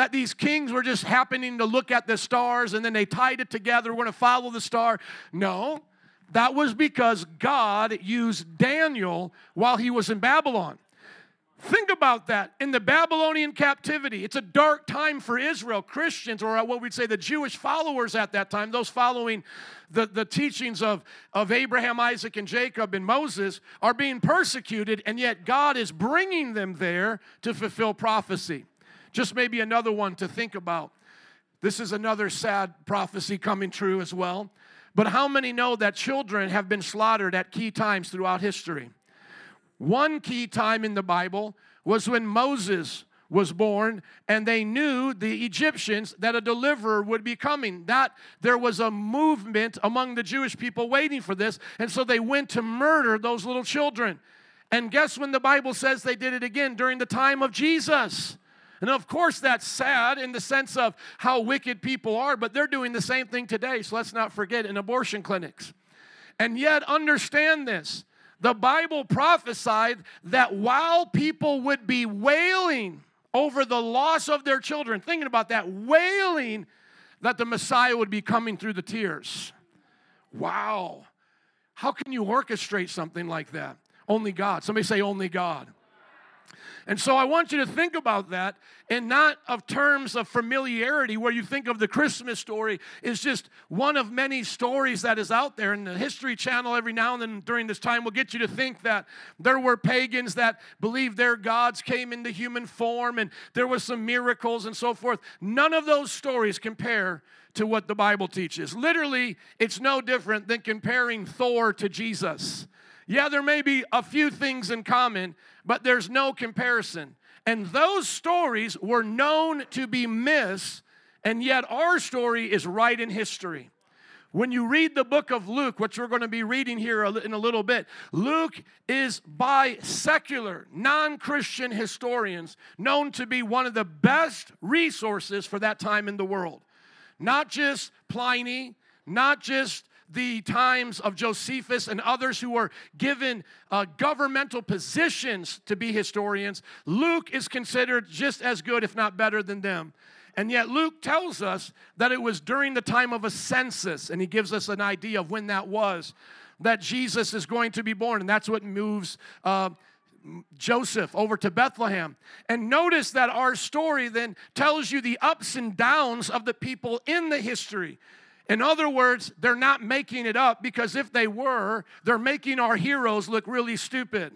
that these kings were just happening to look at the stars and then they tied it together. We're going to follow the star. No, that was because God used Daniel while he was in Babylon. Think about that. In the Babylonian captivity, it's a dark time for Israel, Christians, or what we'd say the Jewish followers at that time, those following the, the teachings of, of Abraham, Isaac, and Jacob and Moses, are being persecuted, and yet God is bringing them there to fulfill prophecy. Just maybe another one to think about. This is another sad prophecy coming true as well. But how many know that children have been slaughtered at key times throughout history? One key time in the Bible was when Moses was born and they knew the Egyptians that a deliverer would be coming. That there was a movement among the Jewish people waiting for this and so they went to murder those little children. And guess when the Bible says they did it again during the time of Jesus. And of course, that's sad in the sense of how wicked people are, but they're doing the same thing today. So let's not forget in abortion clinics. And yet, understand this the Bible prophesied that while people would be wailing over the loss of their children, thinking about that, wailing that the Messiah would be coming through the tears. Wow. How can you orchestrate something like that? Only God. Somebody say, only God. And so I want you to think about that and not of terms of familiarity where you think of the Christmas story is just one of many stories that is out there. And the History Channel every now and then during this time will get you to think that there were pagans that believed their gods came into human form and there was some miracles and so forth. None of those stories compare to what the Bible teaches. Literally, it's no different than comparing Thor to Jesus. Yeah, there may be a few things in common, but there's no comparison. And those stories were known to be myths, and yet our story is right in history. When you read the book of Luke, which we're going to be reading here in a little bit, Luke is by secular, non Christian historians known to be one of the best resources for that time in the world. Not just Pliny, not just the times of Josephus and others who were given uh, governmental positions to be historians, Luke is considered just as good, if not better, than them. And yet, Luke tells us that it was during the time of a census, and he gives us an idea of when that was, that Jesus is going to be born. And that's what moves uh, Joseph over to Bethlehem. And notice that our story then tells you the ups and downs of the people in the history. In other words, they're not making it up because if they were, they're making our heroes look really stupid.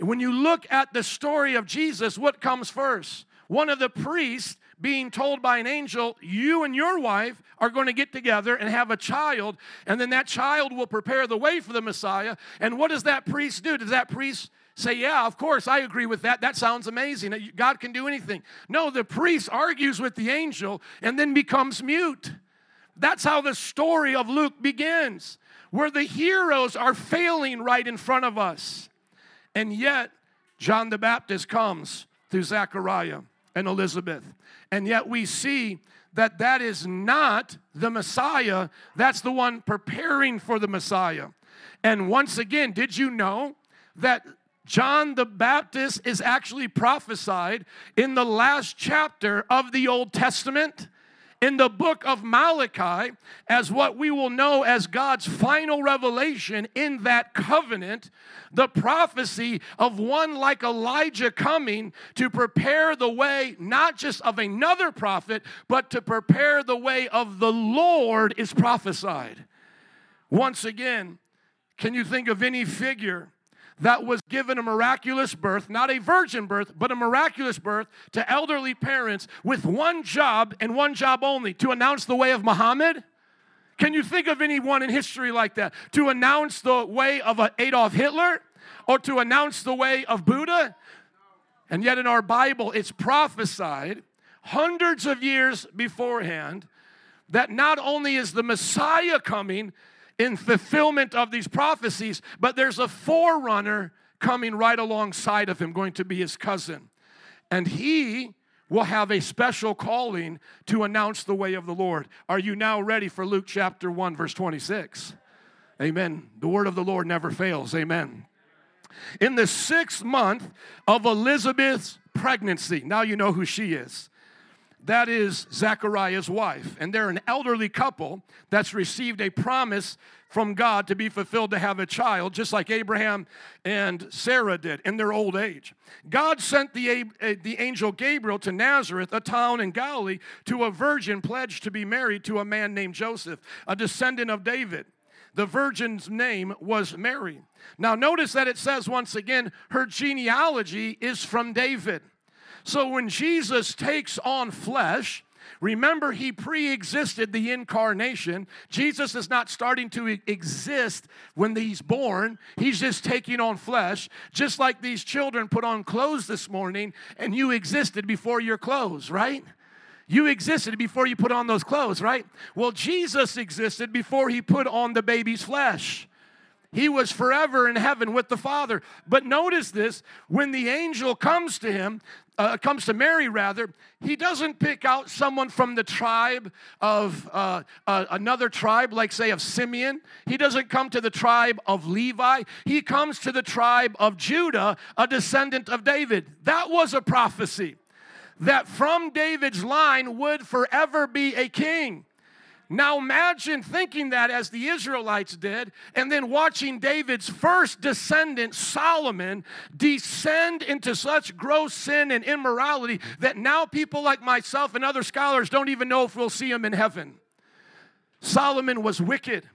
When you look at the story of Jesus, what comes first? One of the priests being told by an angel, You and your wife are going to get together and have a child, and then that child will prepare the way for the Messiah. And what does that priest do? Does that priest say, Yeah, of course, I agree with that. That sounds amazing. God can do anything. No, the priest argues with the angel and then becomes mute. That's how the story of Luke begins, where the heroes are failing right in front of us. And yet, John the Baptist comes through Zechariah and Elizabeth. And yet, we see that that is not the Messiah, that's the one preparing for the Messiah. And once again, did you know that John the Baptist is actually prophesied in the last chapter of the Old Testament? In the book of Malachi as what we will know as God's final revelation in that covenant, the prophecy of one like Elijah coming to prepare the way not just of another prophet, but to prepare the way of the Lord is prophesied. Once again, can you think of any figure that was given a miraculous birth, not a virgin birth, but a miraculous birth to elderly parents with one job and one job only to announce the way of Muhammad? Can you think of anyone in history like that? To announce the way of Adolf Hitler or to announce the way of Buddha? And yet in our Bible, it's prophesied hundreds of years beforehand that not only is the Messiah coming, in fulfillment of these prophecies, but there's a forerunner coming right alongside of him, going to be his cousin. And he will have a special calling to announce the way of the Lord. Are you now ready for Luke chapter 1, verse 26? Amen. The word of the Lord never fails. Amen. In the sixth month of Elizabeth's pregnancy, now you know who she is. That is Zechariah's wife. And they're an elderly couple that's received a promise from God to be fulfilled to have a child, just like Abraham and Sarah did in their old age. God sent the, uh, the angel Gabriel to Nazareth, a town in Galilee, to a virgin pledged to be married to a man named Joseph, a descendant of David. The virgin's name was Mary. Now, notice that it says once again, her genealogy is from David. So when Jesus takes on flesh, Remember, he pre existed the incarnation. Jesus is not starting to exist when he's born, he's just taking on flesh. Just like these children put on clothes this morning, and you existed before your clothes, right? You existed before you put on those clothes, right? Well, Jesus existed before he put on the baby's flesh. He was forever in heaven with the Father. But notice this when the angel comes to him, uh, comes to Mary, rather, he doesn't pick out someone from the tribe of uh, uh, another tribe, like, say, of Simeon. He doesn't come to the tribe of Levi. He comes to the tribe of Judah, a descendant of David. That was a prophecy that from David's line would forever be a king. Now imagine thinking that as the Israelites did, and then watching David's first descendant, Solomon, descend into such gross sin and immorality that now people like myself and other scholars don't even know if we'll see him in heaven. Solomon was wicked.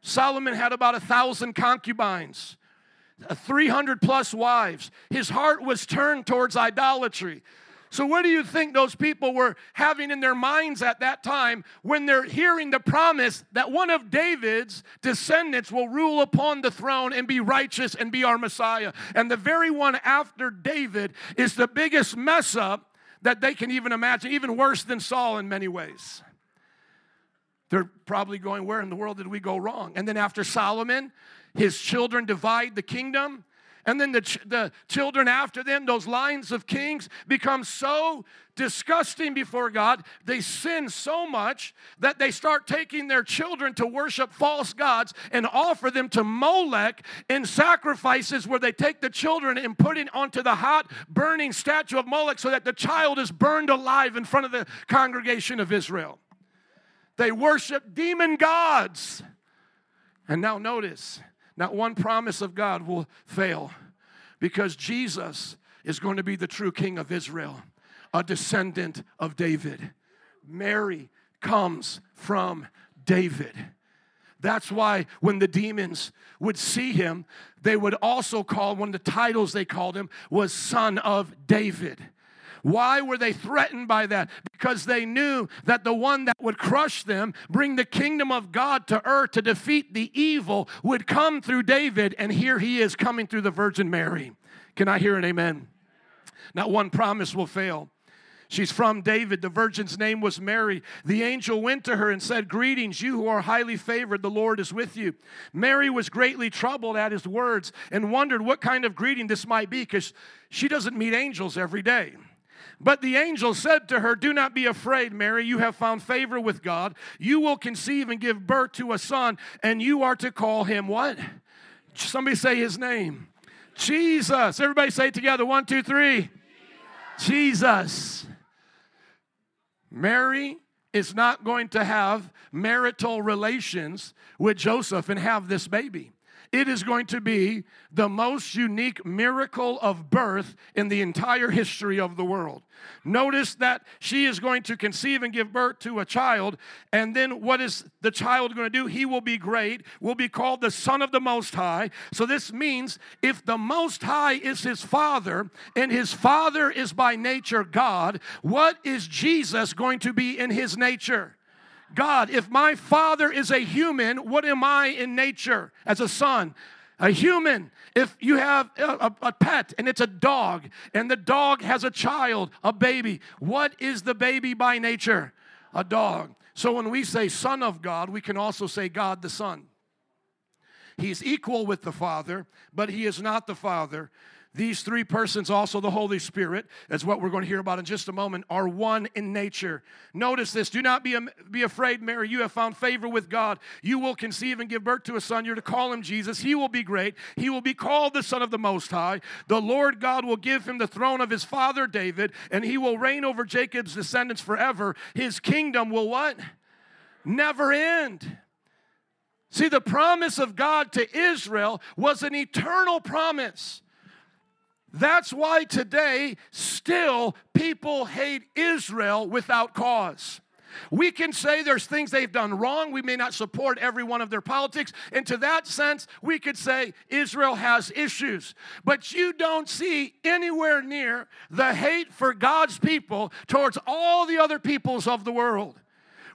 Solomon had about a thousand concubines, 300 plus wives. His heart was turned towards idolatry. So, what do you think those people were having in their minds at that time when they're hearing the promise that one of David's descendants will rule upon the throne and be righteous and be our Messiah? And the very one after David is the biggest mess up that they can even imagine, even worse than Saul in many ways. They're probably going, Where in the world did we go wrong? And then after Solomon, his children divide the kingdom. And then the, ch- the children after them, those lines of kings, become so disgusting before God. They sin so much that they start taking their children to worship false gods and offer them to Molech in sacrifices where they take the children and put it onto the hot burning statue of Molech so that the child is burned alive in front of the congregation of Israel. They worship demon gods. And now notice not one promise of God will fail because Jesus is going to be the true king of Israel, a descendant of David. Mary comes from David. That's why when the demons would see him, they would also call one of the titles they called him was son of David. Why were they threatened by that? Because they knew that the one that would crush them, bring the kingdom of God to earth to defeat the evil, would come through David, and here he is coming through the Virgin Mary. Can I hear an amen? Not one promise will fail. She's from David. The virgin's name was Mary. The angel went to her and said, Greetings, you who are highly favored, the Lord is with you. Mary was greatly troubled at his words and wondered what kind of greeting this might be because she doesn't meet angels every day. But the angel said to her, Do not be afraid, Mary. You have found favor with God. You will conceive and give birth to a son, and you are to call him what? Somebody say his name. Jesus. Everybody say it together. One, two, three. Jesus. Jesus. Mary is not going to have marital relations with Joseph and have this baby. It is going to be the most unique miracle of birth in the entire history of the world. Notice that she is going to conceive and give birth to a child, and then what is the child going to do? He will be great, will be called the Son of the Most High. So, this means if the Most High is his father, and his father is by nature God, what is Jesus going to be in his nature? God, if my father is a human, what am I in nature as a son? A human. If you have a, a, pet and it's a dog, and the dog has a child, a baby, what is the baby by nature? A dog. So when we say Son of God, we can also say God the Son. He's equal with the Father, but he is not the Father. These three persons, also the Holy Spirit, as what we're going to hear about in just a moment, are one in nature. Notice this do not be, be afraid, Mary. You have found favor with God. You will conceive and give birth to a son. You're to call him Jesus. He will be great. He will be called the Son of the Most High. The Lord God will give him the throne of his father David, and he will reign over Jacob's descendants forever. His kingdom will what? Never end. See, the promise of God to Israel was an eternal promise. That's why today still people hate Israel without cause. We can say there's things they've done wrong. We may not support every one of their politics. And to that sense, we could say Israel has issues. But you don't see anywhere near the hate for God's people towards all the other peoples of the world.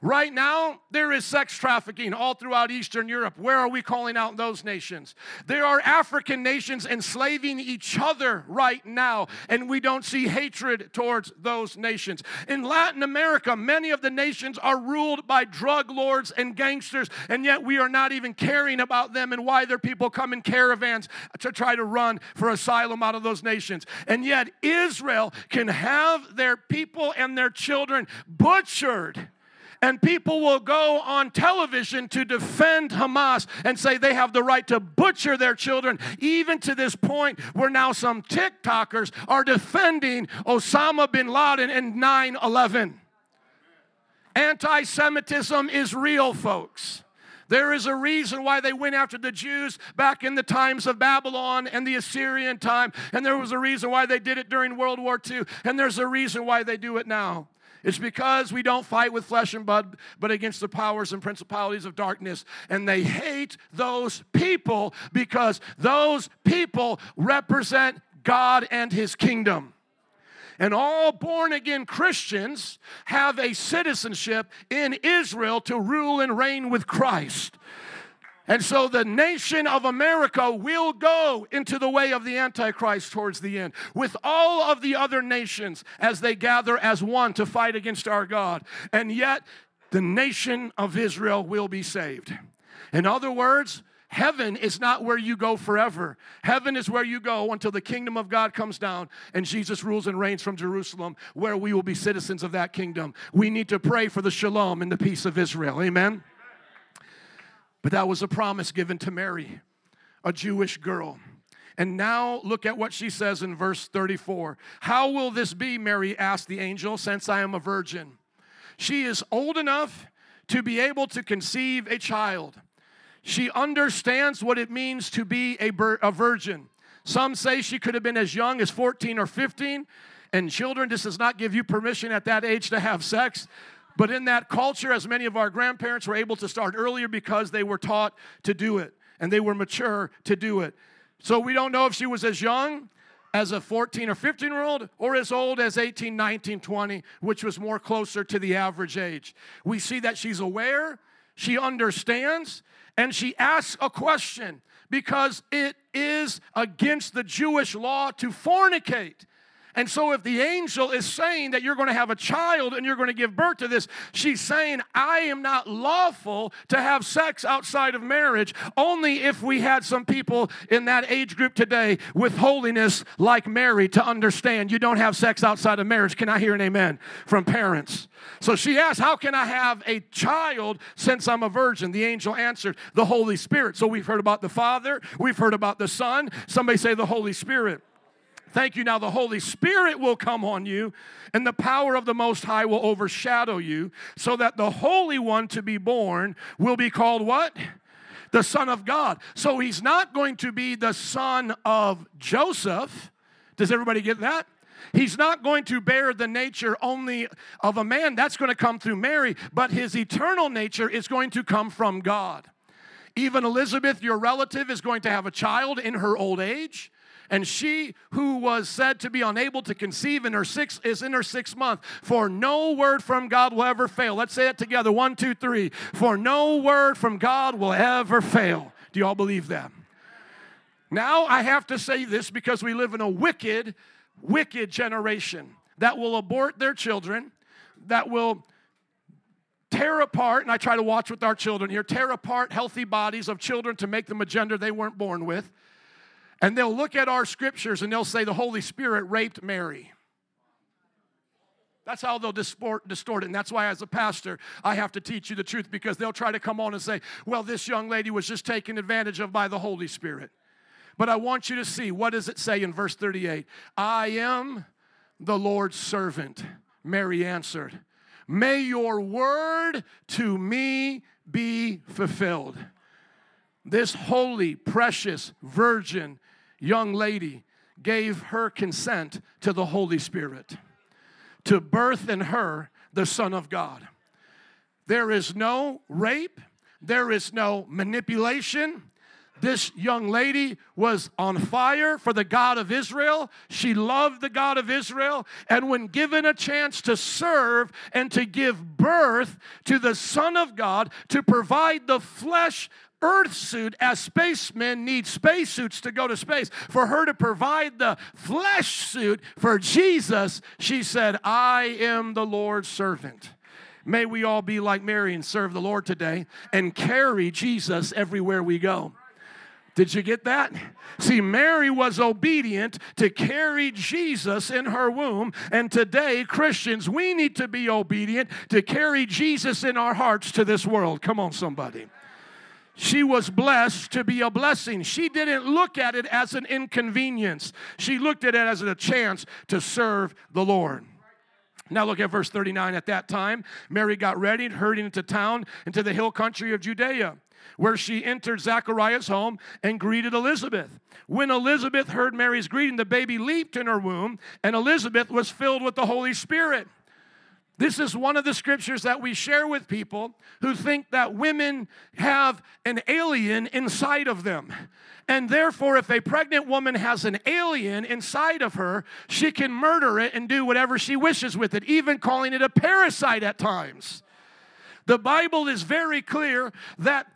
Right now, there is sex trafficking all throughout Eastern Europe. Where are we calling out those nations? There are African nations enslaving each other right now, and we don't see hatred towards those nations. In Latin America, many of the nations are ruled by drug lords and gangsters, and yet we are not even caring about them and why their people come in caravans to try to run for asylum out of those nations. And yet, Israel can have their people and their children butchered and people will go on television to defend Hamas and say they have the right to butcher their children, even to this point where now some TikTokers are defending Osama bin Laden and 9 11. Anti Semitism is real, folks. There is a reason why they went after the Jews back in the times of Babylon and the Assyrian time, and there was a reason why they did it during World War II, and there's a reason why they do it now. It's because we don't fight with flesh and blood, but against the powers and principalities of darkness. And they hate those people because those people represent God and His kingdom. And all born again Christians have a citizenship in Israel to rule and reign with Christ. And so the nation of America will go into the way of the Antichrist towards the end, with all of the other nations as they gather as one to fight against our God. And yet, the nation of Israel will be saved. In other words, heaven is not where you go forever. Heaven is where you go until the kingdom of God comes down and Jesus rules and reigns from Jerusalem, where we will be citizens of that kingdom. We need to pray for the shalom and the peace of Israel. Amen. But that was a promise given to Mary, a Jewish girl. And now look at what she says in verse 34. How will this be, Mary asked the angel, since I am a virgin? She is old enough to be able to conceive a child. She understands what it means to be a, a virgin. Some say she could have been as young as 14 or 15. And children, this does not give you permission at that age to have sex. But in that culture, as many of our grandparents were able to start earlier because they were taught to do it and they were mature to do it. So we don't know if she was as young as a 14 or 15 year old or as old as 18, 19, 20, which was more closer to the average age. We see that she's aware, she understands, and she asks a question because it is against the Jewish law to fornicate. And so, if the angel is saying that you're going to have a child and you're going to give birth to this, she's saying, I am not lawful to have sex outside of marriage, only if we had some people in that age group today with holiness like Mary to understand you don't have sex outside of marriage. Can I hear an amen from parents? So she asked, How can I have a child since I'm a virgin? The angel answered, The Holy Spirit. So we've heard about the Father, we've heard about the Son. Somebody say the Holy Spirit. Thank you. Now the Holy Spirit will come on you, and the power of the Most High will overshadow you, so that the Holy One to be born will be called what? The Son of God. So he's not going to be the son of Joseph. Does everybody get that? He's not going to bear the nature only of a man, that's going to come through Mary, but his eternal nature is going to come from God. Even Elizabeth, your relative, is going to have a child in her old age. And she who was said to be unable to conceive in her six is in her sixth month. For no word from God will ever fail. Let's say it together. One, two, three. For no word from God will ever fail. Do you all believe that? Now I have to say this because we live in a wicked, wicked generation that will abort their children, that will tear apart, and I try to watch with our children here, tear apart healthy bodies of children to make them a gender they weren't born with And they'll look at our scriptures and they'll say the Holy Spirit raped Mary. That's how they'll distort, distort it. And that's why, as a pastor, I have to teach you the truth because they'll try to come on and say, well, this young lady was just taken advantage of by the Holy Spirit. But I want you to see what does it say in verse 38? I am the Lord's servant. Mary answered, May your word to me be fulfilled. This holy, precious, virgin young lady gave her consent to the Holy Spirit to birth in her the Son of God. There is no rape, there is no manipulation. This young lady was on fire for the God of Israel. She loved the God of Israel. And when given a chance to serve and to give birth to the Son of God, to provide the flesh earth suit as spacemen need spacesuits to go to space. For her to provide the flesh suit for Jesus, she said, I am the Lord's servant. May we all be like Mary and serve the Lord today and carry Jesus everywhere we go. Did you get that? See, Mary was obedient to carry Jesus in her womb. And today, Christians, we need to be obedient to carry Jesus in our hearts to this world. Come on, somebody. She was blessed to be a blessing. She didn't look at it as an inconvenience, she looked at it as a chance to serve the Lord. Now look at verse 39. At that time, Mary got ready and hurried into town, into the hill country of Judea, where she entered Zachariah's home and greeted Elizabeth. When Elizabeth heard Mary's greeting, the baby leaped in her womb, and Elizabeth was filled with the Holy Spirit. This is one of the scriptures that we share with people who think that women have an alien inside of them. And therefore, if a pregnant woman has an alien inside of her, she can murder it and do whatever she wishes with it, even calling it a parasite at times. The Bible is very clear that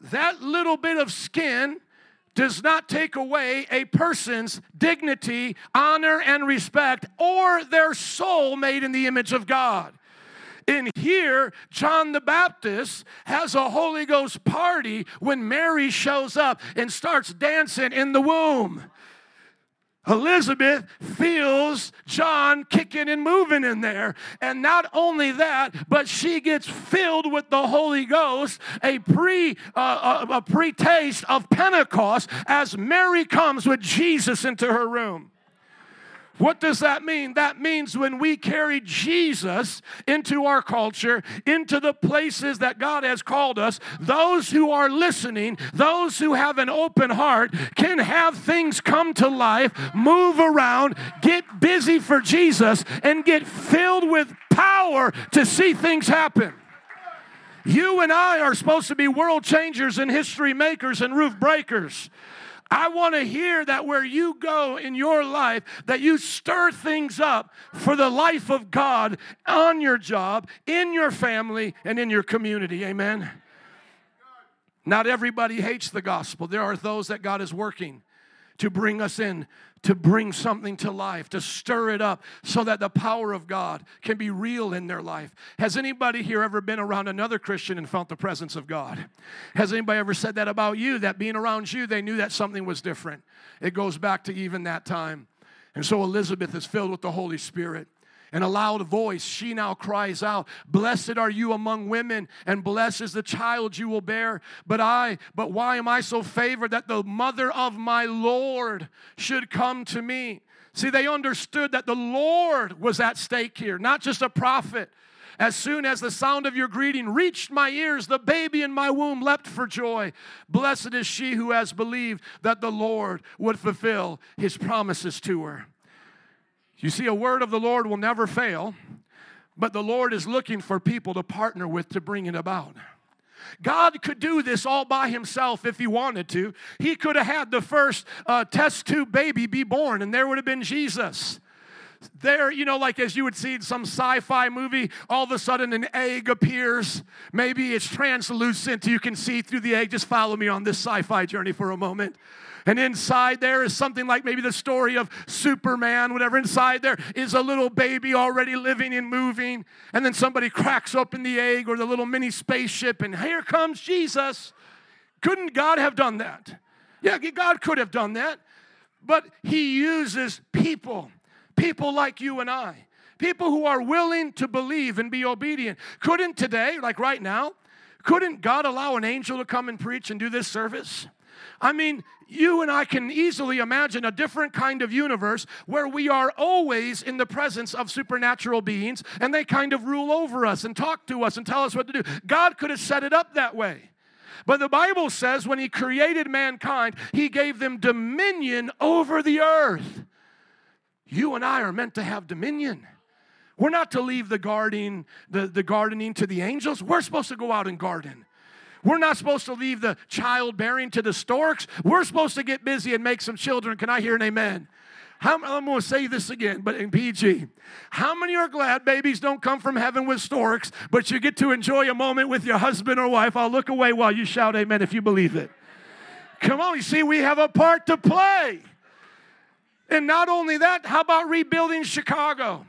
that little bit of skin does not take away a person's dignity, honor, and respect, or their soul made in the image of God. In here, John the Baptist has a Holy Ghost party when Mary shows up and starts dancing in the womb. Elizabeth feels John kicking and moving in there. And not only that, but she gets filled with the Holy Ghost, a pre uh, a, a pre-taste of Pentecost as Mary comes with Jesus into her room. What does that mean? That means when we carry Jesus into our culture, into the places that God has called us, those who are listening, those who have an open heart, can have things come to life, move around, get busy for Jesus, and get filled with power to see things happen. You and I are supposed to be world changers and history makers and roof breakers. I want to hear that where you go in your life, that you stir things up for the life of God on your job, in your family, and in your community. Amen. Not everybody hates the gospel. There are those that God is working to bring us in to bring something to life, to stir it up so that the power of God can be real in their life. Has anybody here ever been around another Christian and felt the presence of God? Has anybody ever said that about you, that being around you, they knew that something was different? It goes back to even that time. And so Elizabeth is filled with the Holy Spirit in a loud voice, she now cries out, Blessed are you among women, and blessed is the child you will bear. But I, but why am I so favored that the mother of my Lord should come to me? See, they understood that the Lord was at stake here, not just a prophet. As soon as the sound of your greeting reached my ears, the baby in my womb leapt for joy. Blessed is she who has believed that the Lord would fulfill his promises to her. You see, a word of the Lord will never fail, but the Lord is looking for people to partner with to bring it about. God could do this all by himself if he wanted to. He could have had the first uh, test tube baby be born, and there would have been Jesus. There, you know, like as you would see in some sci fi movie, all of a sudden an egg appears. Maybe it's translucent, you can see through the egg. Just follow me on this sci fi journey for a moment. And inside there is something like maybe the story of Superman, whatever. Inside there is a little baby already living and moving. And then somebody cracks open the egg or the little mini spaceship, and here comes Jesus. Couldn't God have done that? Yeah, God could have done that. But he uses people, people like you and I, people who are willing to believe and be obedient. Couldn't today, like right now, couldn't God allow an angel to come and preach and do this service? I mean, you and I can easily imagine a different kind of universe where we are always in the presence of supernatural beings and they kind of rule over us and talk to us and tell us what to do. God could have set it up that way. But the Bible says when He created mankind, He gave them dominion over the earth. You and I are meant to have dominion. We're not to leave the gardening, the, the gardening to the angels. We're supposed to go out and garden. We're not supposed to leave the childbearing to the storks. We're supposed to get busy and make some children. Can I hear an amen? How, I'm going to say this again, but in PG. How many are glad babies don't come from heaven with storks, but you get to enjoy a moment with your husband or wife? I'll look away while you shout amen if you believe it. Come on, you see, we have a part to play. And not only that, how about rebuilding Chicago?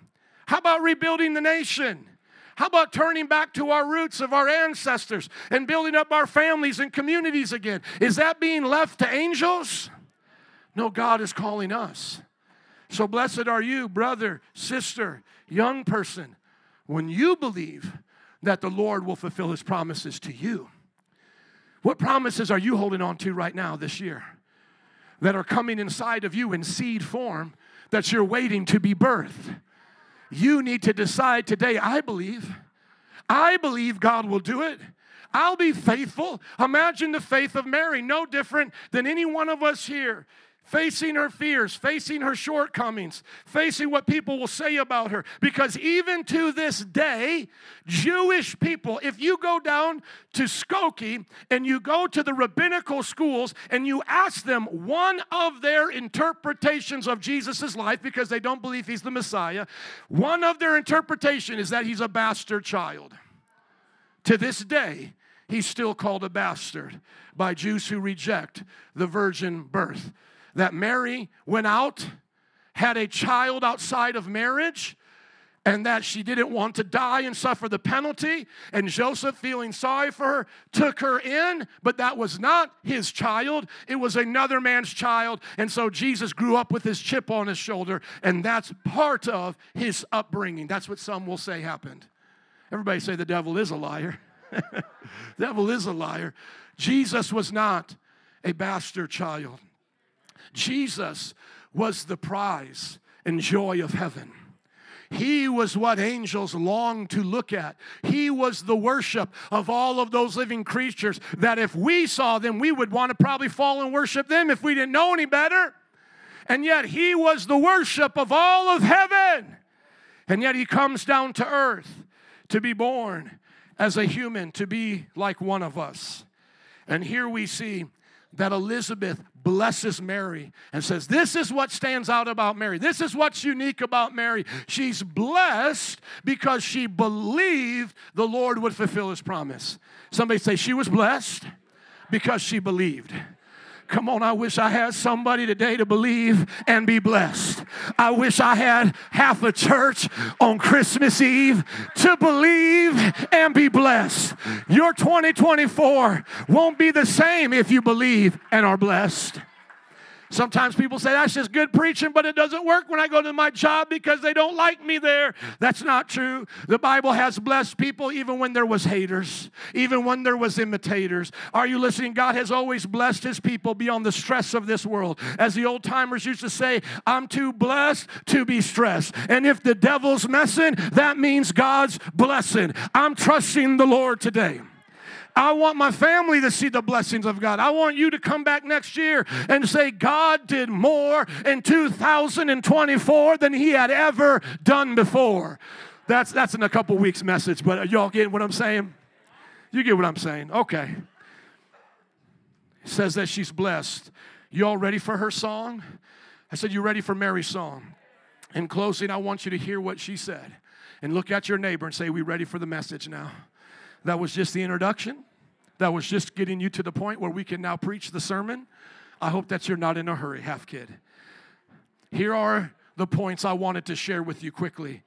How about rebuilding the nation? How about turning back to our roots of our ancestors and building up our families and communities again? Is that being left to angels? No, God is calling us. So blessed are you, brother, sister, young person, when you believe that the Lord will fulfill his promises to you. What promises are you holding on to right now this year that are coming inside of you in seed form that you're waiting to be birthed? You need to decide today, I believe. I believe God will do it. I'll be faithful. Imagine the faith of Mary, no different than any one of us here facing her fears, facing her shortcomings, facing what people will say about her. Because even to this day, Jewish people, if you go down to Skokie and you go to the rabbinical schools and you ask them one of their interpretations of Jesus' life, because they don't believe he's the Messiah, one of their interpretation is that he's a bastard child. To this day, he's still called a bastard by Jews who reject the virgin birth that Mary went out, had a child outside of marriage, and that she didn't want to die and suffer the penalty. And Joseph, feeling sorry for her, took her in, but that was not his child. It was another man's child. And so Jesus grew up with his chip on his shoulder, and that's part of his upbringing. That's what some will say happened. Everybody say the devil is a liar. the devil is a liar. Jesus was not a bastard child. Jesus was the prize and joy of heaven. He was what angels long to look at. He was the worship of all of those living creatures that if we saw them, we would want to probably fall and worship them if we didn't know any better. And yet, He was the worship of all of heaven. And yet, He comes down to earth to be born as a human, to be like one of us. And here we see that Elizabeth blesses Mary and says, This is what stands out about Mary. This is what's unique about Mary. She's blessed because she believed the Lord would fulfill his promise. Somebody say, She was blessed because she believed. Come on, I wish I had somebody today to believe and be blessed. I wish I had half a church on Christmas Eve to believe and be blessed. Your 2024 won't be the same if you believe and are blessed. Sometimes people say that's just good preaching, but it doesn't work when I go to my job because they don't like me there. That's not true. The Bible has blessed people even when there was haters, even when there was imitators. Are you listening? God has always blessed his people beyond the stress of this world. As the old timers used to say, I'm too blessed to be stressed. And if the devil's messing, that means God's blessing. I'm trusting the Lord today. I want my family to see the blessings of God. I want you to come back next year and say, God did more in 2024 than he had ever done before. That's, that's in a couple weeks' message, but y'all get what I'm saying? You get what I'm saying? Okay. Says that she's blessed. You all ready for her song? I said, You ready for Mary's song? In closing, I want you to hear what she said and look at your neighbor and say, We ready for the message now? That was just the introduction. That was just getting you to the point where we can now preach the sermon. I hope that you're not in a hurry, half kid. Here are the points I wanted to share with you quickly.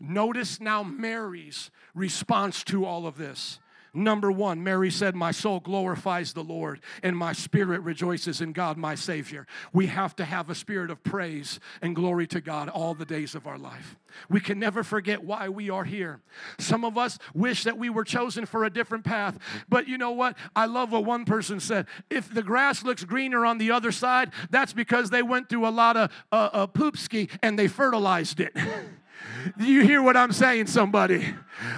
Notice now Mary's response to all of this. Number one, Mary said, My soul glorifies the Lord, and my spirit rejoices in God, my Savior. We have to have a spirit of praise and glory to God all the days of our life. We can never forget why we are here. Some of us wish that we were chosen for a different path, but you know what? I love what one person said. If the grass looks greener on the other side, that's because they went through a lot of uh, uh, poop ski and they fertilized it. You hear what I'm saying, somebody?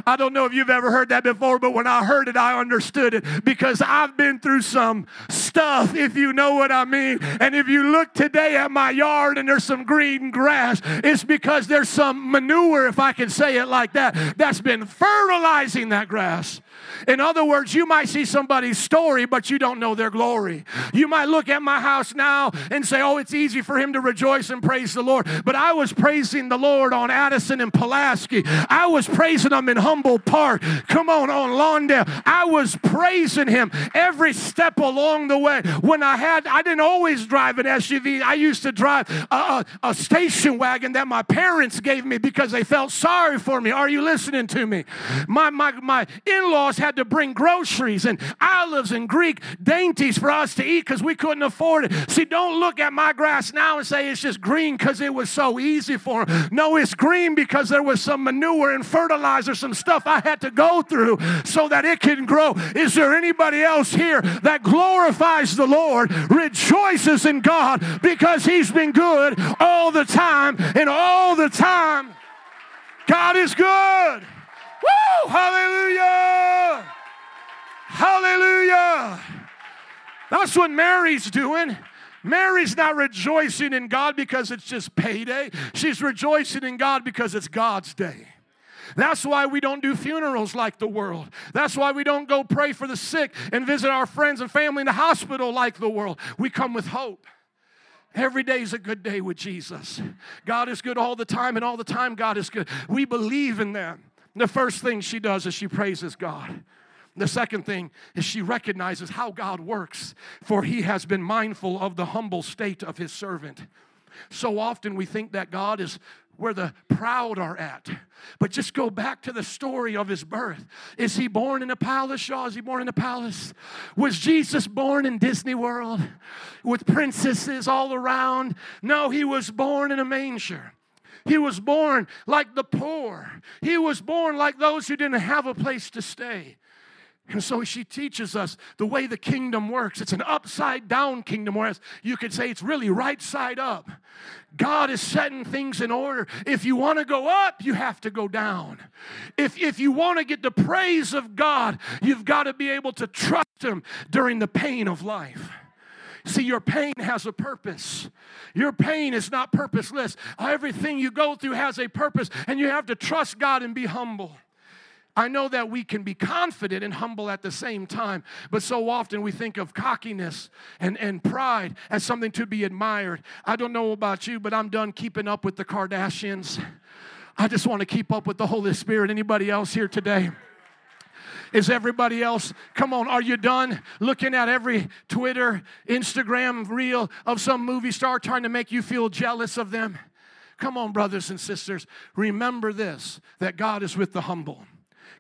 I don't know if you've ever heard that before, but when I heard it, I understood it because I've been through some stuff, if you know what I mean. And if you look today at my yard and there's some green grass, it's because there's some manure, if I can say it like that, that's been fertilizing that grass. In other words, you might see somebody's story, but you don't know their glory. You might look at my house now and say, oh, it's easy for him to rejoice and praise the Lord. But I was praising the Lord on Addison and Pulaski. I was praising him in Humboldt Park. Come on, on Lawndale. I was praising him every step along the way. When I had, I didn't always drive an SUV. I used to drive a, a, a station wagon that my parents gave me because they felt sorry for me. Are you listening to me? My, my, my in laws had to bring groceries and olives and Greek dainties for us to eat because we couldn't afford it. See, don't look at my grass now and say it's just green because it was so easy for them. No, it's green because there was some manure and fertilizer, some stuff I had to go through so that it can grow. Is there anybody else here that glorifies the Lord, rejoices in God because He's been good all the time and all the time? God is good. Woo! Hallelujah! Hallelujah! That's what Mary's doing. Mary's not rejoicing in God because it's just payday. She's rejoicing in God because it's God's day. That's why we don't do funerals like the world. That's why we don't go pray for the sick and visit our friends and family in the hospital like the world. We come with hope. Every day is a good day with Jesus. God is good all the time, and all the time, God is good. We believe in that. The first thing she does is she praises God. The second thing is she recognizes how God works, for he has been mindful of the humble state of his servant. So often we think that God is where the proud are at. But just go back to the story of his birth. Is he born in a palace, Shaw? Is he born in a palace? Was Jesus born in Disney World with princesses all around? No, he was born in a manger. He was born like the poor. He was born like those who didn't have a place to stay. And so she teaches us the way the kingdom works. It's an upside down kingdom, whereas you could say it's really right side up. God is setting things in order. If you want to go up, you have to go down. If, if you want to get the praise of God, you've got to be able to trust Him during the pain of life. See, your pain has a purpose. Your pain is not purposeless. Everything you go through has a purpose, and you have to trust God and be humble. I know that we can be confident and humble at the same time, but so often we think of cockiness and, and pride as something to be admired. I don't know about you, but I'm done keeping up with the Kardashians. I just want to keep up with the Holy Spirit. Anybody else here today? Is everybody else? Come on, are you done looking at every Twitter, Instagram reel of some movie star trying to make you feel jealous of them? Come on, brothers and sisters. Remember this that God is with the humble.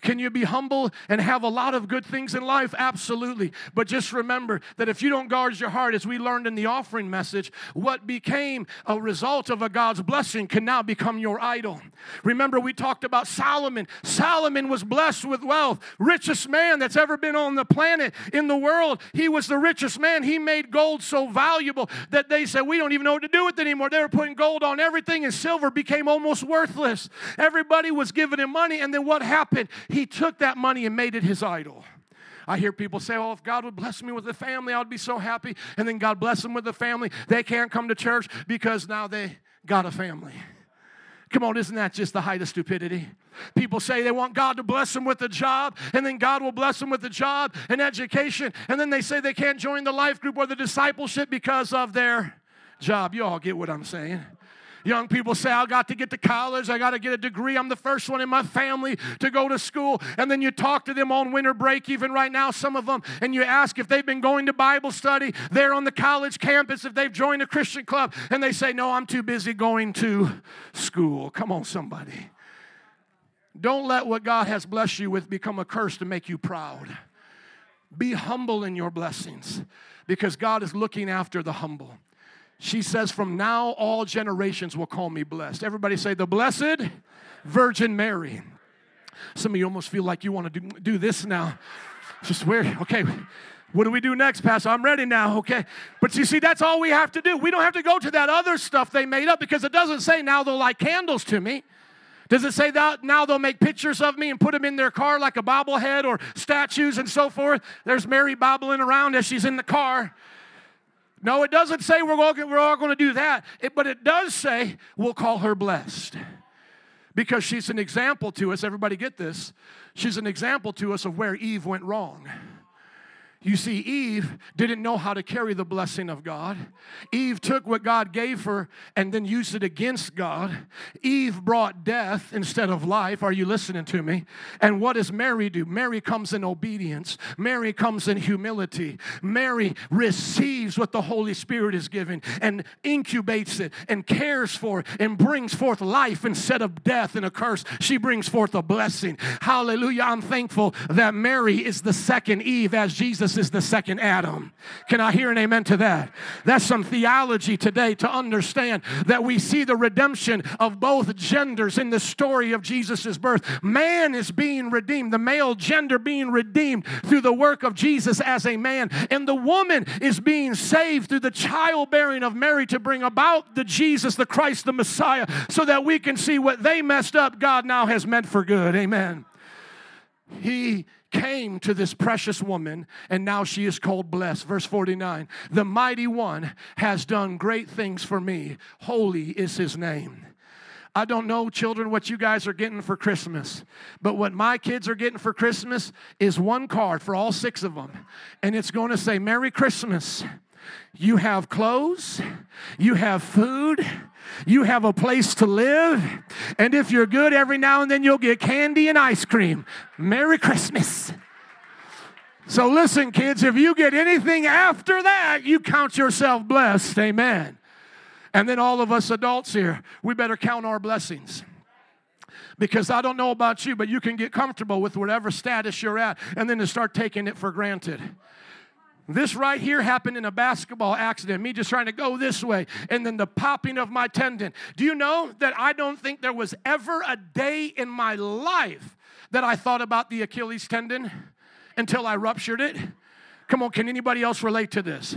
Can you be humble and have a lot of good things in life? Absolutely. But just remember that if you don't guard your heart, as we learned in the offering message, what became a result of a God's blessing can now become your idol. Remember, we talked about Solomon. Solomon was blessed with wealth, richest man that's ever been on the planet in the world. He was the richest man. He made gold so valuable that they said, We don't even know what to do with it anymore. They were putting gold on everything, and silver became almost worthless. Everybody was giving him money, and then what happened? He took that money and made it his idol. I hear people say, Oh, if God would bless me with a family, I would be so happy. And then God bless them with a family. They can't come to church because now they got a family. Come on, isn't that just the height of stupidity? People say they want God to bless them with a job, and then God will bless them with a job and education, and then they say they can't join the life group or the discipleship because of their job. You all get what I'm saying. Young people say, I got to get to college, I got to get a degree. I'm the first one in my family to go to school. And then you talk to them on winter break, even right now, some of them, and you ask if they've been going to Bible study there on the college campus, if they've joined a Christian club, and they say, No, I'm too busy going to school. Come on, somebody. Don't let what God has blessed you with become a curse to make you proud. Be humble in your blessings because God is looking after the humble. She says, From now all generations will call me blessed. Everybody say, The blessed Virgin Mary. Some of you almost feel like you want to do, do this now. Just where, okay, what do we do next, Pastor? I'm ready now, okay? But you see, that's all we have to do. We don't have to go to that other stuff they made up because it doesn't say now they'll light candles to me. Does it say that now they'll make pictures of me and put them in their car like a bobblehead or statues and so forth? There's Mary bobbling around as she's in the car. No, it doesn't say we're all, we're all going to do that, it, but it does say we'll call her blessed because she's an example to us. Everybody get this? She's an example to us of where Eve went wrong. You see, Eve didn't know how to carry the blessing of God. Eve took what God gave her and then used it against God. Eve brought death instead of life. Are you listening to me? And what does Mary do? Mary comes in obedience, Mary comes in humility. Mary receives what the Holy Spirit is giving and incubates it and cares for it and brings forth life instead of death and a curse. She brings forth a blessing. Hallelujah. I'm thankful that Mary is the second Eve as Jesus Jesus is the second Adam. Can I hear an amen to that? That's some theology today to understand that we see the redemption of both genders in the story of Jesus' birth. Man is being redeemed, the male gender being redeemed through the work of Jesus as a man, and the woman is being saved through the childbearing of Mary to bring about the Jesus, the Christ, the Messiah, so that we can see what they messed up, God now has meant for good. Amen. He came to this precious woman, and now she is called blessed. Verse 49 The mighty one has done great things for me. Holy is his name. I don't know, children, what you guys are getting for Christmas, but what my kids are getting for Christmas is one card for all six of them, and it's going to say, Merry Christmas. You have clothes, you have food, you have a place to live, and if you're good, every now and then you'll get candy and ice cream. Merry Christmas. So, listen, kids, if you get anything after that, you count yourself blessed. Amen. And then, all of us adults here, we better count our blessings because I don't know about you, but you can get comfortable with whatever status you're at and then to start taking it for granted. This right here happened in a basketball accident, me just trying to go this way, and then the popping of my tendon. Do you know that I don't think there was ever a day in my life that I thought about the Achilles tendon until I ruptured it? Come on, can anybody else relate to this?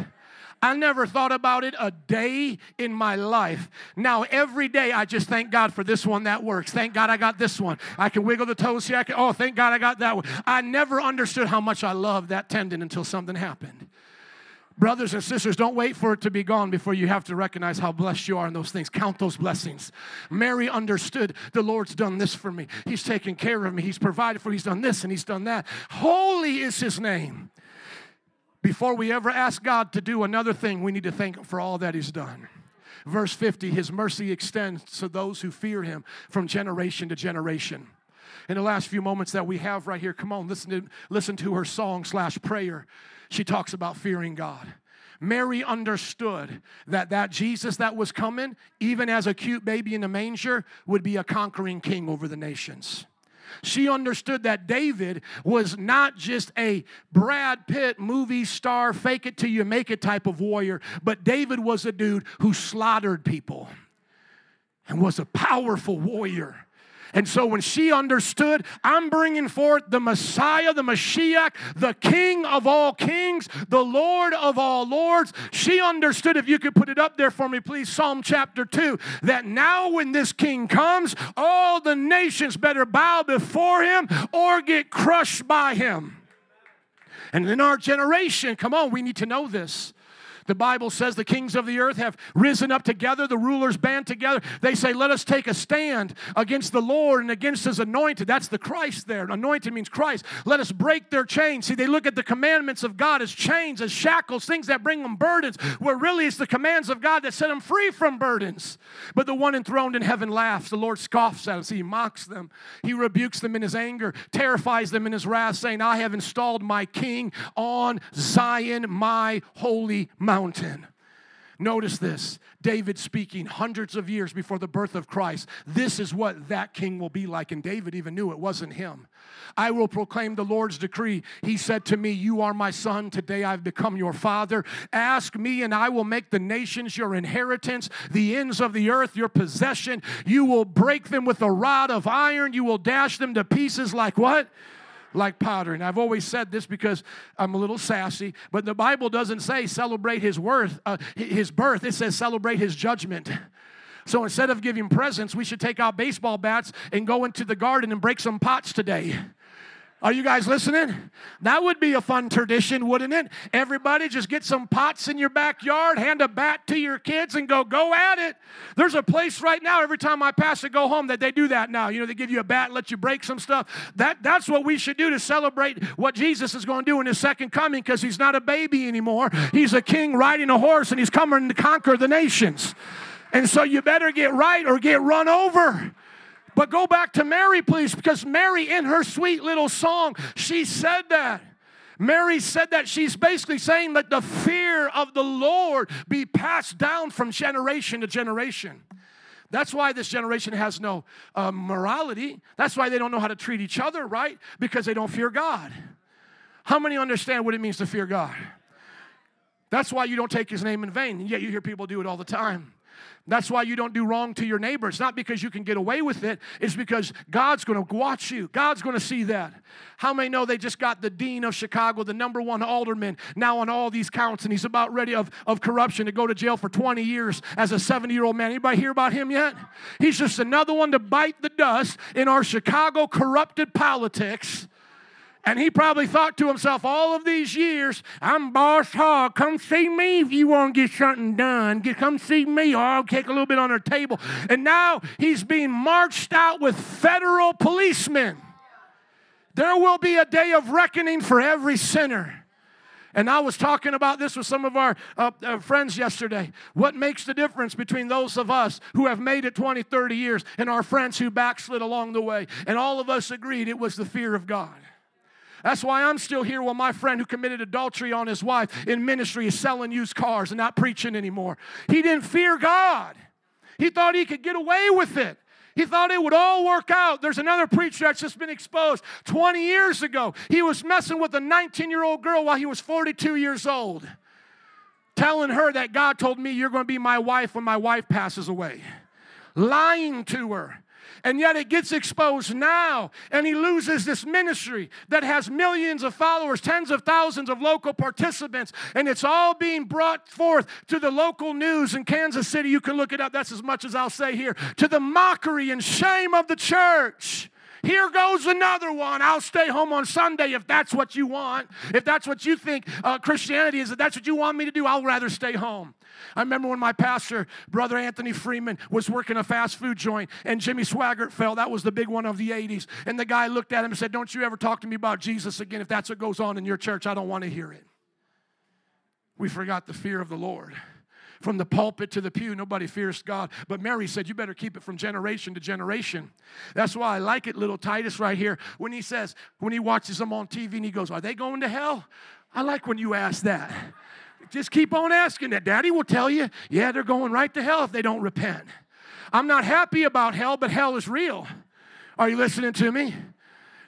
I never thought about it a day in my life. Now, every day, I just thank God for this one that works. Thank God I got this one. I can wiggle the toes here. Can, oh, thank God I got that one. I never understood how much I loved that tendon until something happened. Brothers and sisters, don't wait for it to be gone before you have to recognize how blessed you are in those things. Count those blessings. Mary understood the Lord's done this for me. He's taken care of me. He's provided for me. He's done this and He's done that. Holy is His name. Before we ever ask God to do another thing, we need to thank Him for all that He's done. Verse 50 His mercy extends to those who fear Him from generation to generation. In the last few moments that we have right here, come on, listen to, listen to her song slash prayer. She talks about fearing God. Mary understood that that Jesus that was coming, even as a cute baby in a manger, would be a conquering king over the nations. She understood that David was not just a Brad Pitt movie star, fake it till you make it type of warrior, but David was a dude who slaughtered people and was a powerful warrior. And so when she understood, I'm bringing forth the Messiah, the Mashiach, the King of all kings, the Lord of all lords, she understood, if you could put it up there for me, please, Psalm chapter 2, that now when this King comes, all the nations better bow before him or get crushed by him. And in our generation, come on, we need to know this. The Bible says the kings of the earth have risen up together, the rulers band together. They say, Let us take a stand against the Lord and against his anointed. That's the Christ there. Anointed means Christ. Let us break their chains. See, they look at the commandments of God as chains, as shackles, things that bring them burdens, where really it's the commands of God that set them free from burdens. But the one enthroned in heaven laughs. The Lord scoffs at us. He mocks them. He rebukes them in his anger, terrifies them in his wrath, saying, I have installed my king on Zion, my holy mountain mountain. Notice this David speaking hundreds of years before the birth of Christ. This is what that king will be like. And David even knew it wasn't him. I will proclaim the Lord's decree. He said to me, You are my son. Today I've become your father. Ask me, and I will make the nations your inheritance, the ends of the earth your possession. You will break them with a rod of iron. You will dash them to pieces like what? Like powder. And I've always said this because I'm a little sassy, but the Bible doesn't say celebrate his worth, uh, his birth. It says celebrate his judgment. So instead of giving presents, we should take out baseball bats and go into the garden and break some pots today. Are you guys listening? That would be a fun tradition, wouldn't it? Everybody just get some pots in your backyard, hand a bat to your kids, and go, go at it. There's a place right now, every time I pass to go home, that they do that now. You know, they give you a bat and let you break some stuff. That, that's what we should do to celebrate what Jesus is going to do in his second coming because he's not a baby anymore. He's a king riding a horse and he's coming to conquer the nations. And so you better get right or get run over. But go back to Mary, please, because Mary, in her sweet little song, she said that. Mary said that she's basically saying that the fear of the Lord be passed down from generation to generation. That's why this generation has no uh, morality. That's why they don't know how to treat each other, right? Because they don't fear God. How many understand what it means to fear God? That's why you don't take his name in vain, and yet you hear people do it all the time. That's why you don't do wrong to your neighbor. It's not because you can get away with it, it's because God's going to watch you. God's going to see that. How many know they just got the dean of Chicago, the number one alderman, now on all these counts, and he's about ready of, of corruption to go to jail for 20 years as a 70 year old man? Anybody hear about him yet? He's just another one to bite the dust in our Chicago corrupted politics and he probably thought to himself all of these years, I'm Boss Hogg. Come see me if you want to get something done. Get, come see me, or I'll take a little bit on our table. And now he's being marched out with federal policemen. There will be a day of reckoning for every sinner. And I was talking about this with some of our uh, uh, friends yesterday. What makes the difference between those of us who have made it 20, 30 years and our friends who backslid along the way? And all of us agreed it was the fear of God. That's why I'm still here while my friend who committed adultery on his wife in ministry is selling used cars and not preaching anymore. He didn't fear God, he thought he could get away with it. He thought it would all work out. There's another preacher that's just been exposed 20 years ago. He was messing with a 19 year old girl while he was 42 years old, telling her that God told me you're going to be my wife when my wife passes away, lying to her and yet it gets exposed now, and he loses this ministry that has millions of followers, tens of thousands of local participants, and it's all being brought forth to the local news in Kansas City. You can look it up, that's as much as I'll say here. To the mockery and shame of the church. Here goes another one. I'll stay home on Sunday if that's what you want. If that's what you think uh, Christianity is, if that's what you want me to do, I'll rather stay home. I remember when my pastor, Brother Anthony Freeman, was working a fast food joint and Jimmy Swaggart fell. That was the big one of the 80s. And the guy looked at him and said, Don't you ever talk to me about Jesus again. If that's what goes on in your church, I don't want to hear it. We forgot the fear of the Lord from the pulpit to the pew, nobody fears God. But Mary said, You better keep it from generation to generation. That's why I like it, little Titus, right here, when he says, when he watches them on TV and he goes, Are they going to hell? I like when you ask that. Just keep on asking that. Daddy will tell you, yeah, they're going right to hell if they don't repent. I'm not happy about hell, but hell is real. Are you listening to me?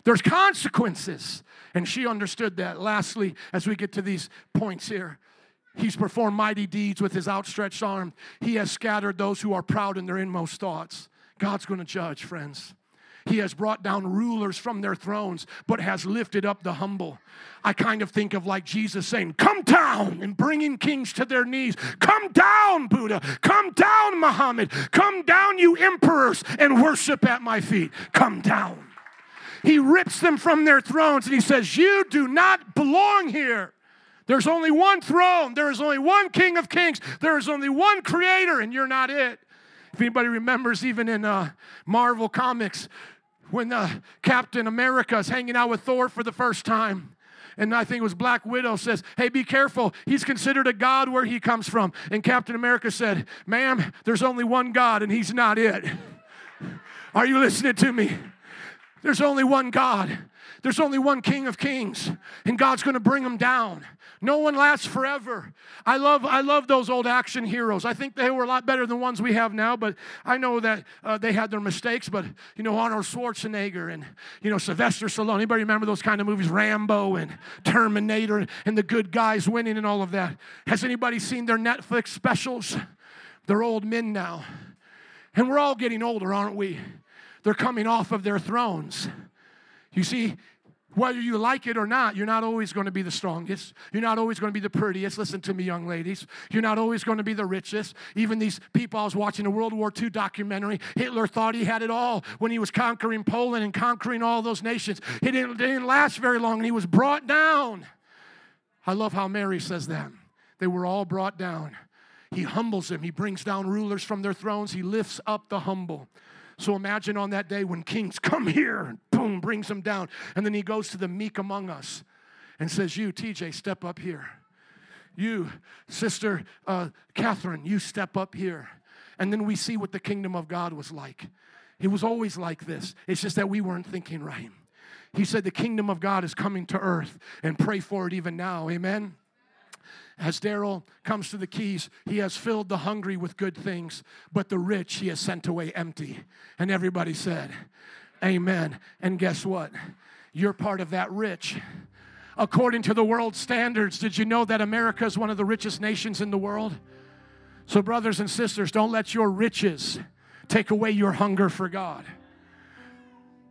There's consequences. And she understood that. Lastly, as we get to these points here, He's performed mighty deeds with his outstretched arm. He has scattered those who are proud in their inmost thoughts. God's going to judge, friends. He has brought down rulers from their thrones, but has lifted up the humble. I kind of think of like Jesus saying, Come down, and bringing kings to their knees. Come down, Buddha. Come down, Muhammad. Come down, you emperors, and worship at my feet. Come down. He rips them from their thrones and he says, You do not belong here. There's only one throne. There is only one King of Kings. There is only one Creator, and you're not it. If anybody remembers, even in uh, Marvel Comics, when uh, Captain America is hanging out with Thor for the first time, and I think it was Black Widow says, Hey, be careful. He's considered a God where he comes from. And Captain America said, Ma'am, there's only one God, and he's not it. Are you listening to me? There's only one God. There's only one King of Kings, and God's going to bring them down. No one lasts forever. I love, I love those old action heroes. I think they were a lot better than the ones we have now, but I know that uh, they had their mistakes. But, you know, Arnold Schwarzenegger and, you know, Sylvester Stallone. Anybody remember those kind of movies? Rambo and Terminator and the good guys winning and all of that. Has anybody seen their Netflix specials? They're old men now. And we're all getting older, aren't we? They're coming off of their thrones. You see, whether you like it or not, you're not always going to be the strongest. You're not always going to be the prettiest. Listen to me, young ladies. You're not always going to be the richest. Even these people, I was watching a World War II documentary. Hitler thought he had it all when he was conquering Poland and conquering all those nations. It didn't, didn't last very long, and he was brought down. I love how Mary says that. They were all brought down. He humbles them. He brings down rulers from their thrones. He lifts up the humble. So imagine on that day when kings come here boom, brings them down. And then he goes to the meek among us and says, You, TJ, step up here. You, Sister uh, Catherine, you step up here. And then we see what the kingdom of God was like. It was always like this. It's just that we weren't thinking right. He said, The kingdom of God is coming to earth, and pray for it even now. Amen. As Daryl comes to the keys, he has filled the hungry with good things, but the rich he has sent away empty. And everybody said, Amen. And guess what? You're part of that rich. According to the world standards, did you know that America is one of the richest nations in the world? So, brothers and sisters, don't let your riches take away your hunger for God.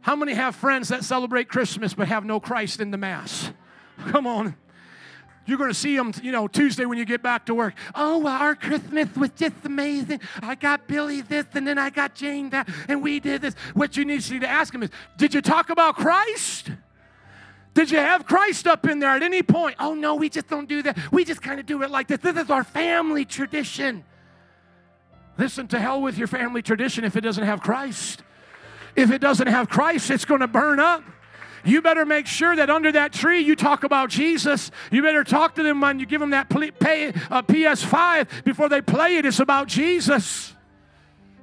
How many have friends that celebrate Christmas but have no Christ in the Mass? Come on. You're going to see them, you know, Tuesday when you get back to work. Oh, well, our Christmas was just amazing. I got Billy this, and then I got Jane that, and we did this. What you need to ask them is, did you talk about Christ? Did you have Christ up in there at any point? Oh, no, we just don't do that. We just kind of do it like this. This is our family tradition. Listen, to hell with your family tradition if it doesn't have Christ. If it doesn't have Christ, it's going to burn up. You better make sure that under that tree you talk about Jesus. You better talk to them when you give them that pay, uh, PS5 before they play it. It's about Jesus.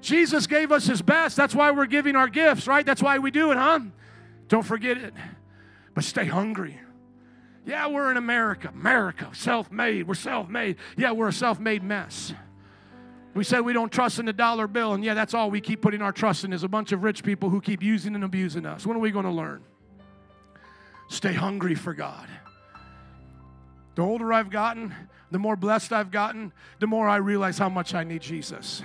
Jesus gave us his best. That's why we're giving our gifts, right? That's why we do it, huh? Don't forget it. But stay hungry. Yeah, we're in America. America, self made. We're self made. Yeah, we're a self made mess. We said we don't trust in the dollar bill, and yeah, that's all we keep putting our trust in is a bunch of rich people who keep using and abusing us. When are we going to learn? Stay hungry for God. The older I've gotten, the more blessed I've gotten, the more I realize how much I need Jesus.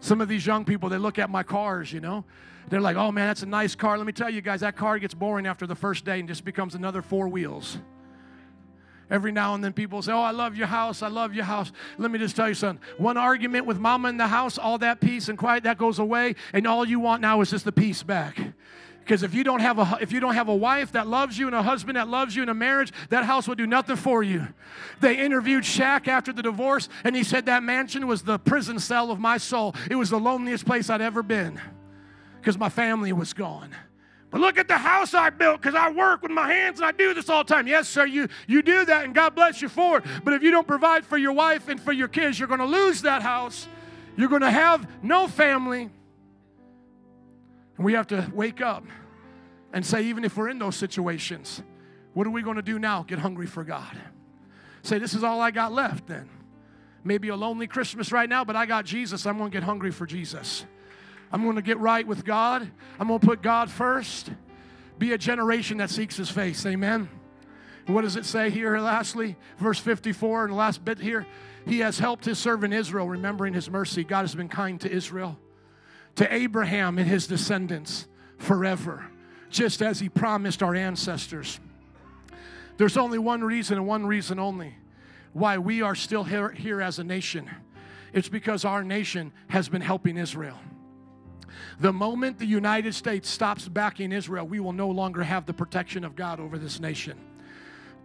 Some of these young people, they look at my cars, you know. They're like, oh man, that's a nice car. Let me tell you guys, that car gets boring after the first day and just becomes another four wheels. Every now and then people say, Oh, I love your house. I love your house. Let me just tell you something. One argument with mama in the house, all that peace and quiet, that goes away. And all you want now is just the peace back. Because if you don't have a if you don't have a wife that loves you and a husband that loves you in a marriage, that house will do nothing for you. They interviewed Shaq after the divorce, and he said that mansion was the prison cell of my soul. It was the loneliest place I'd ever been because my family was gone. But look at the house I built because I work with my hands and I do this all the time. Yes, sir, you, you do that and God bless you for it. But if you don't provide for your wife and for your kids, you're going to lose that house. You're going to have no family. And we have to wake up and say, even if we're in those situations, what are we going to do now? Get hungry for God. Say, this is all I got left then. Maybe a lonely Christmas right now, but I got Jesus. I'm going to get hungry for Jesus. I'm going to get right with God. I'm going to put God first. Be a generation that seeks his face. Amen. what does it say here, lastly? Verse 54, and the last bit here. He has helped his servant Israel, remembering his mercy. God has been kind to Israel to Abraham and his descendants forever, just as he promised our ancestors. There's only one reason and one reason only why we are still here, here as a nation. It's because our nation has been helping Israel. The moment the United States stops backing Israel, we will no longer have the protection of God over this nation.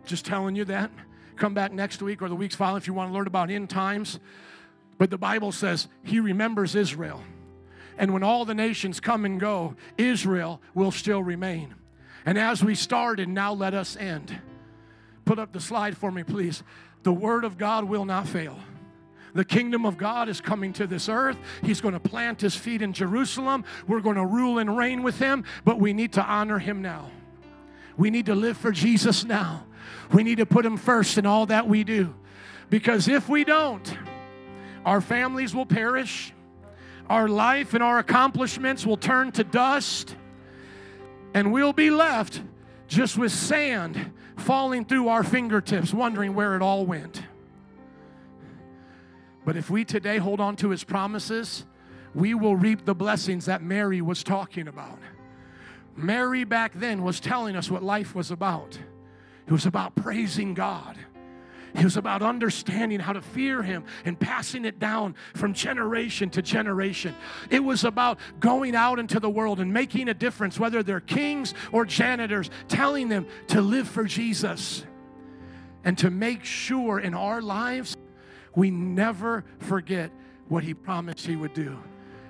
Just telling you that. Come back next week or the weeks following if you want to learn about end times. But the Bible says He remembers Israel. And when all the nations come and go, Israel will still remain. And as we started, now let us end. Put up the slide for me, please. The word of God will not fail. The kingdom of God is coming to this earth. He's going to plant his feet in Jerusalem. We're going to rule and reign with him, but we need to honor him now. We need to live for Jesus now. We need to put Him first in all that we do. Because if we don't, our families will perish, our life and our accomplishments will turn to dust, and we'll be left just with sand falling through our fingertips, wondering where it all went. But if we today hold on to his promises, we will reap the blessings that Mary was talking about. Mary back then was telling us what life was about. It was about praising God. It was about understanding how to fear Him and passing it down from generation to generation. It was about going out into the world and making a difference, whether they're kings or janitors, telling them to live for Jesus and to make sure in our lives we never forget what He promised He would do.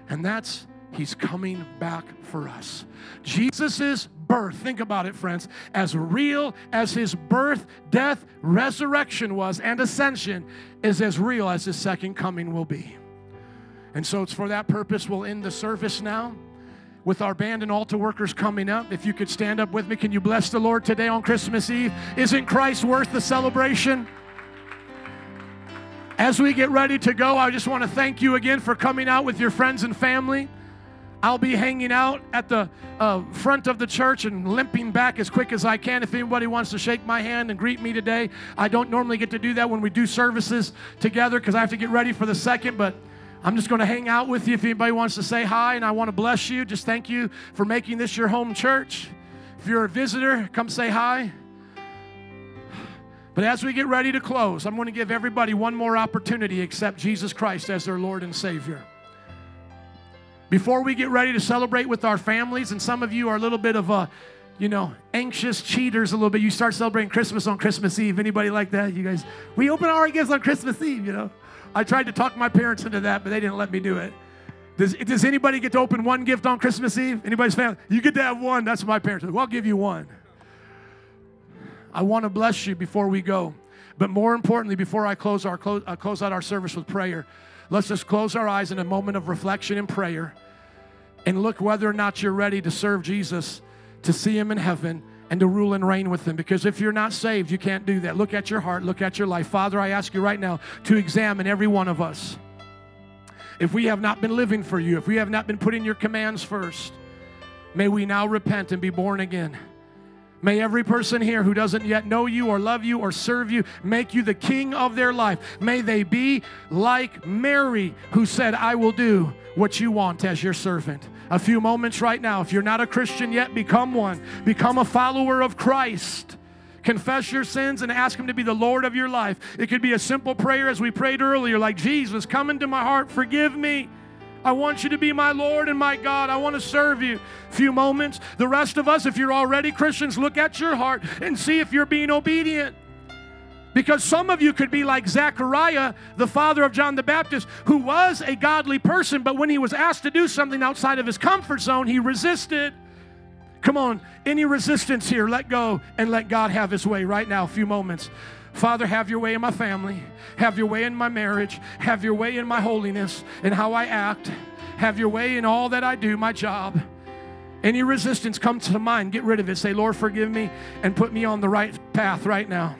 And that's He's coming back for us. Jesus' birth, think about it, friends, as real as his birth, death, resurrection was, and ascension, is as real as his second coming will be. And so it's for that purpose we'll end the service now with our band and altar workers coming up. If you could stand up with me, can you bless the Lord today on Christmas Eve? Isn't Christ worth the celebration? As we get ready to go, I just want to thank you again for coming out with your friends and family. I'll be hanging out at the uh, front of the church and limping back as quick as I can. If anybody wants to shake my hand and greet me today, I don't normally get to do that when we do services together because I have to get ready for the second, but I'm just going to hang out with you if anybody wants to say hi and I want to bless you. Just thank you for making this your home church. If you're a visitor, come say hi. But as we get ready to close, I'm going to give everybody one more opportunity accept Jesus Christ as their Lord and Savior. Before we get ready to celebrate with our families, and some of you are a little bit of a, you know, anxious cheaters a little bit. You start celebrating Christmas on Christmas Eve. Anybody like that? You guys, we open our gifts on Christmas Eve, you know. I tried to talk my parents into that, but they didn't let me do it. Does, does anybody get to open one gift on Christmas Eve? Anybody's family? You get to have one. That's my parents. Well, I'll give you one. I want to bless you before we go. But more importantly, before I close, our, close, uh, close out our service with prayer, Let's just close our eyes in a moment of reflection and prayer and look whether or not you're ready to serve Jesus, to see Him in heaven, and to rule and reign with Him. Because if you're not saved, you can't do that. Look at your heart, look at your life. Father, I ask you right now to examine every one of us. If we have not been living for you, if we have not been putting your commands first, may we now repent and be born again. May every person here who doesn't yet know you or love you or serve you make you the king of their life. May they be like Mary, who said, I will do what you want as your servant. A few moments right now. If you're not a Christian yet, become one. Become a follower of Christ. Confess your sins and ask Him to be the Lord of your life. It could be a simple prayer as we prayed earlier, like, Jesus, come into my heart, forgive me. I want you to be my Lord and my God. I want to serve you. A few moments. The rest of us, if you're already Christians, look at your heart and see if you're being obedient. Because some of you could be like Zechariah, the father of John the Baptist, who was a godly person, but when he was asked to do something outside of his comfort zone, he resisted. Come on, any resistance here, let go and let God have his way right now, a few moments. Father, have your way in my family. Have your way in my marriage. Have your way in my holiness and how I act. Have your way in all that I do, my job. Any resistance comes to mind, get rid of it. Say, Lord, forgive me and put me on the right path right now.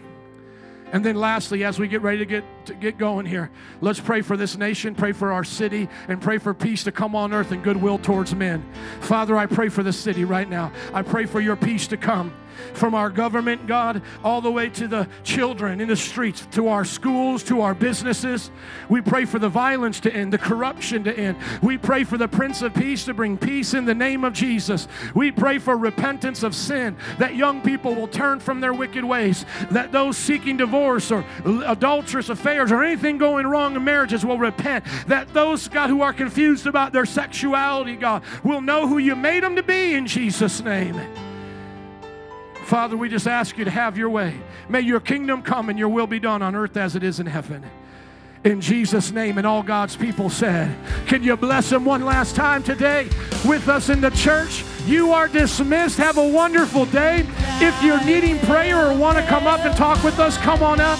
And then lastly, as we get ready to get to get going here, let's pray for this nation, pray for our city, and pray for peace to come on earth and goodwill towards men. Father, I pray for the city right now. I pray for your peace to come from our government, God, all the way to the children in the streets, to our schools, to our businesses. We pray for the violence to end, the corruption to end. We pray for the Prince of Peace to bring peace in the name of Jesus. We pray for repentance of sin, that young people will turn from their wicked ways, that those seeking divorce or adulterous affairs or anything going wrong in marriages will repent, that those, God, who are confused about their sexuality, God, will know who you made them to be in Jesus' name. Father, we just ask you to have your way. May your kingdom come and your will be done on earth as it is in heaven. In Jesus' name, and all God's people said, Can you bless them one last time today with us in the church? You are dismissed. Have a wonderful day. If you're needing prayer or want to come up and talk with us, come on up.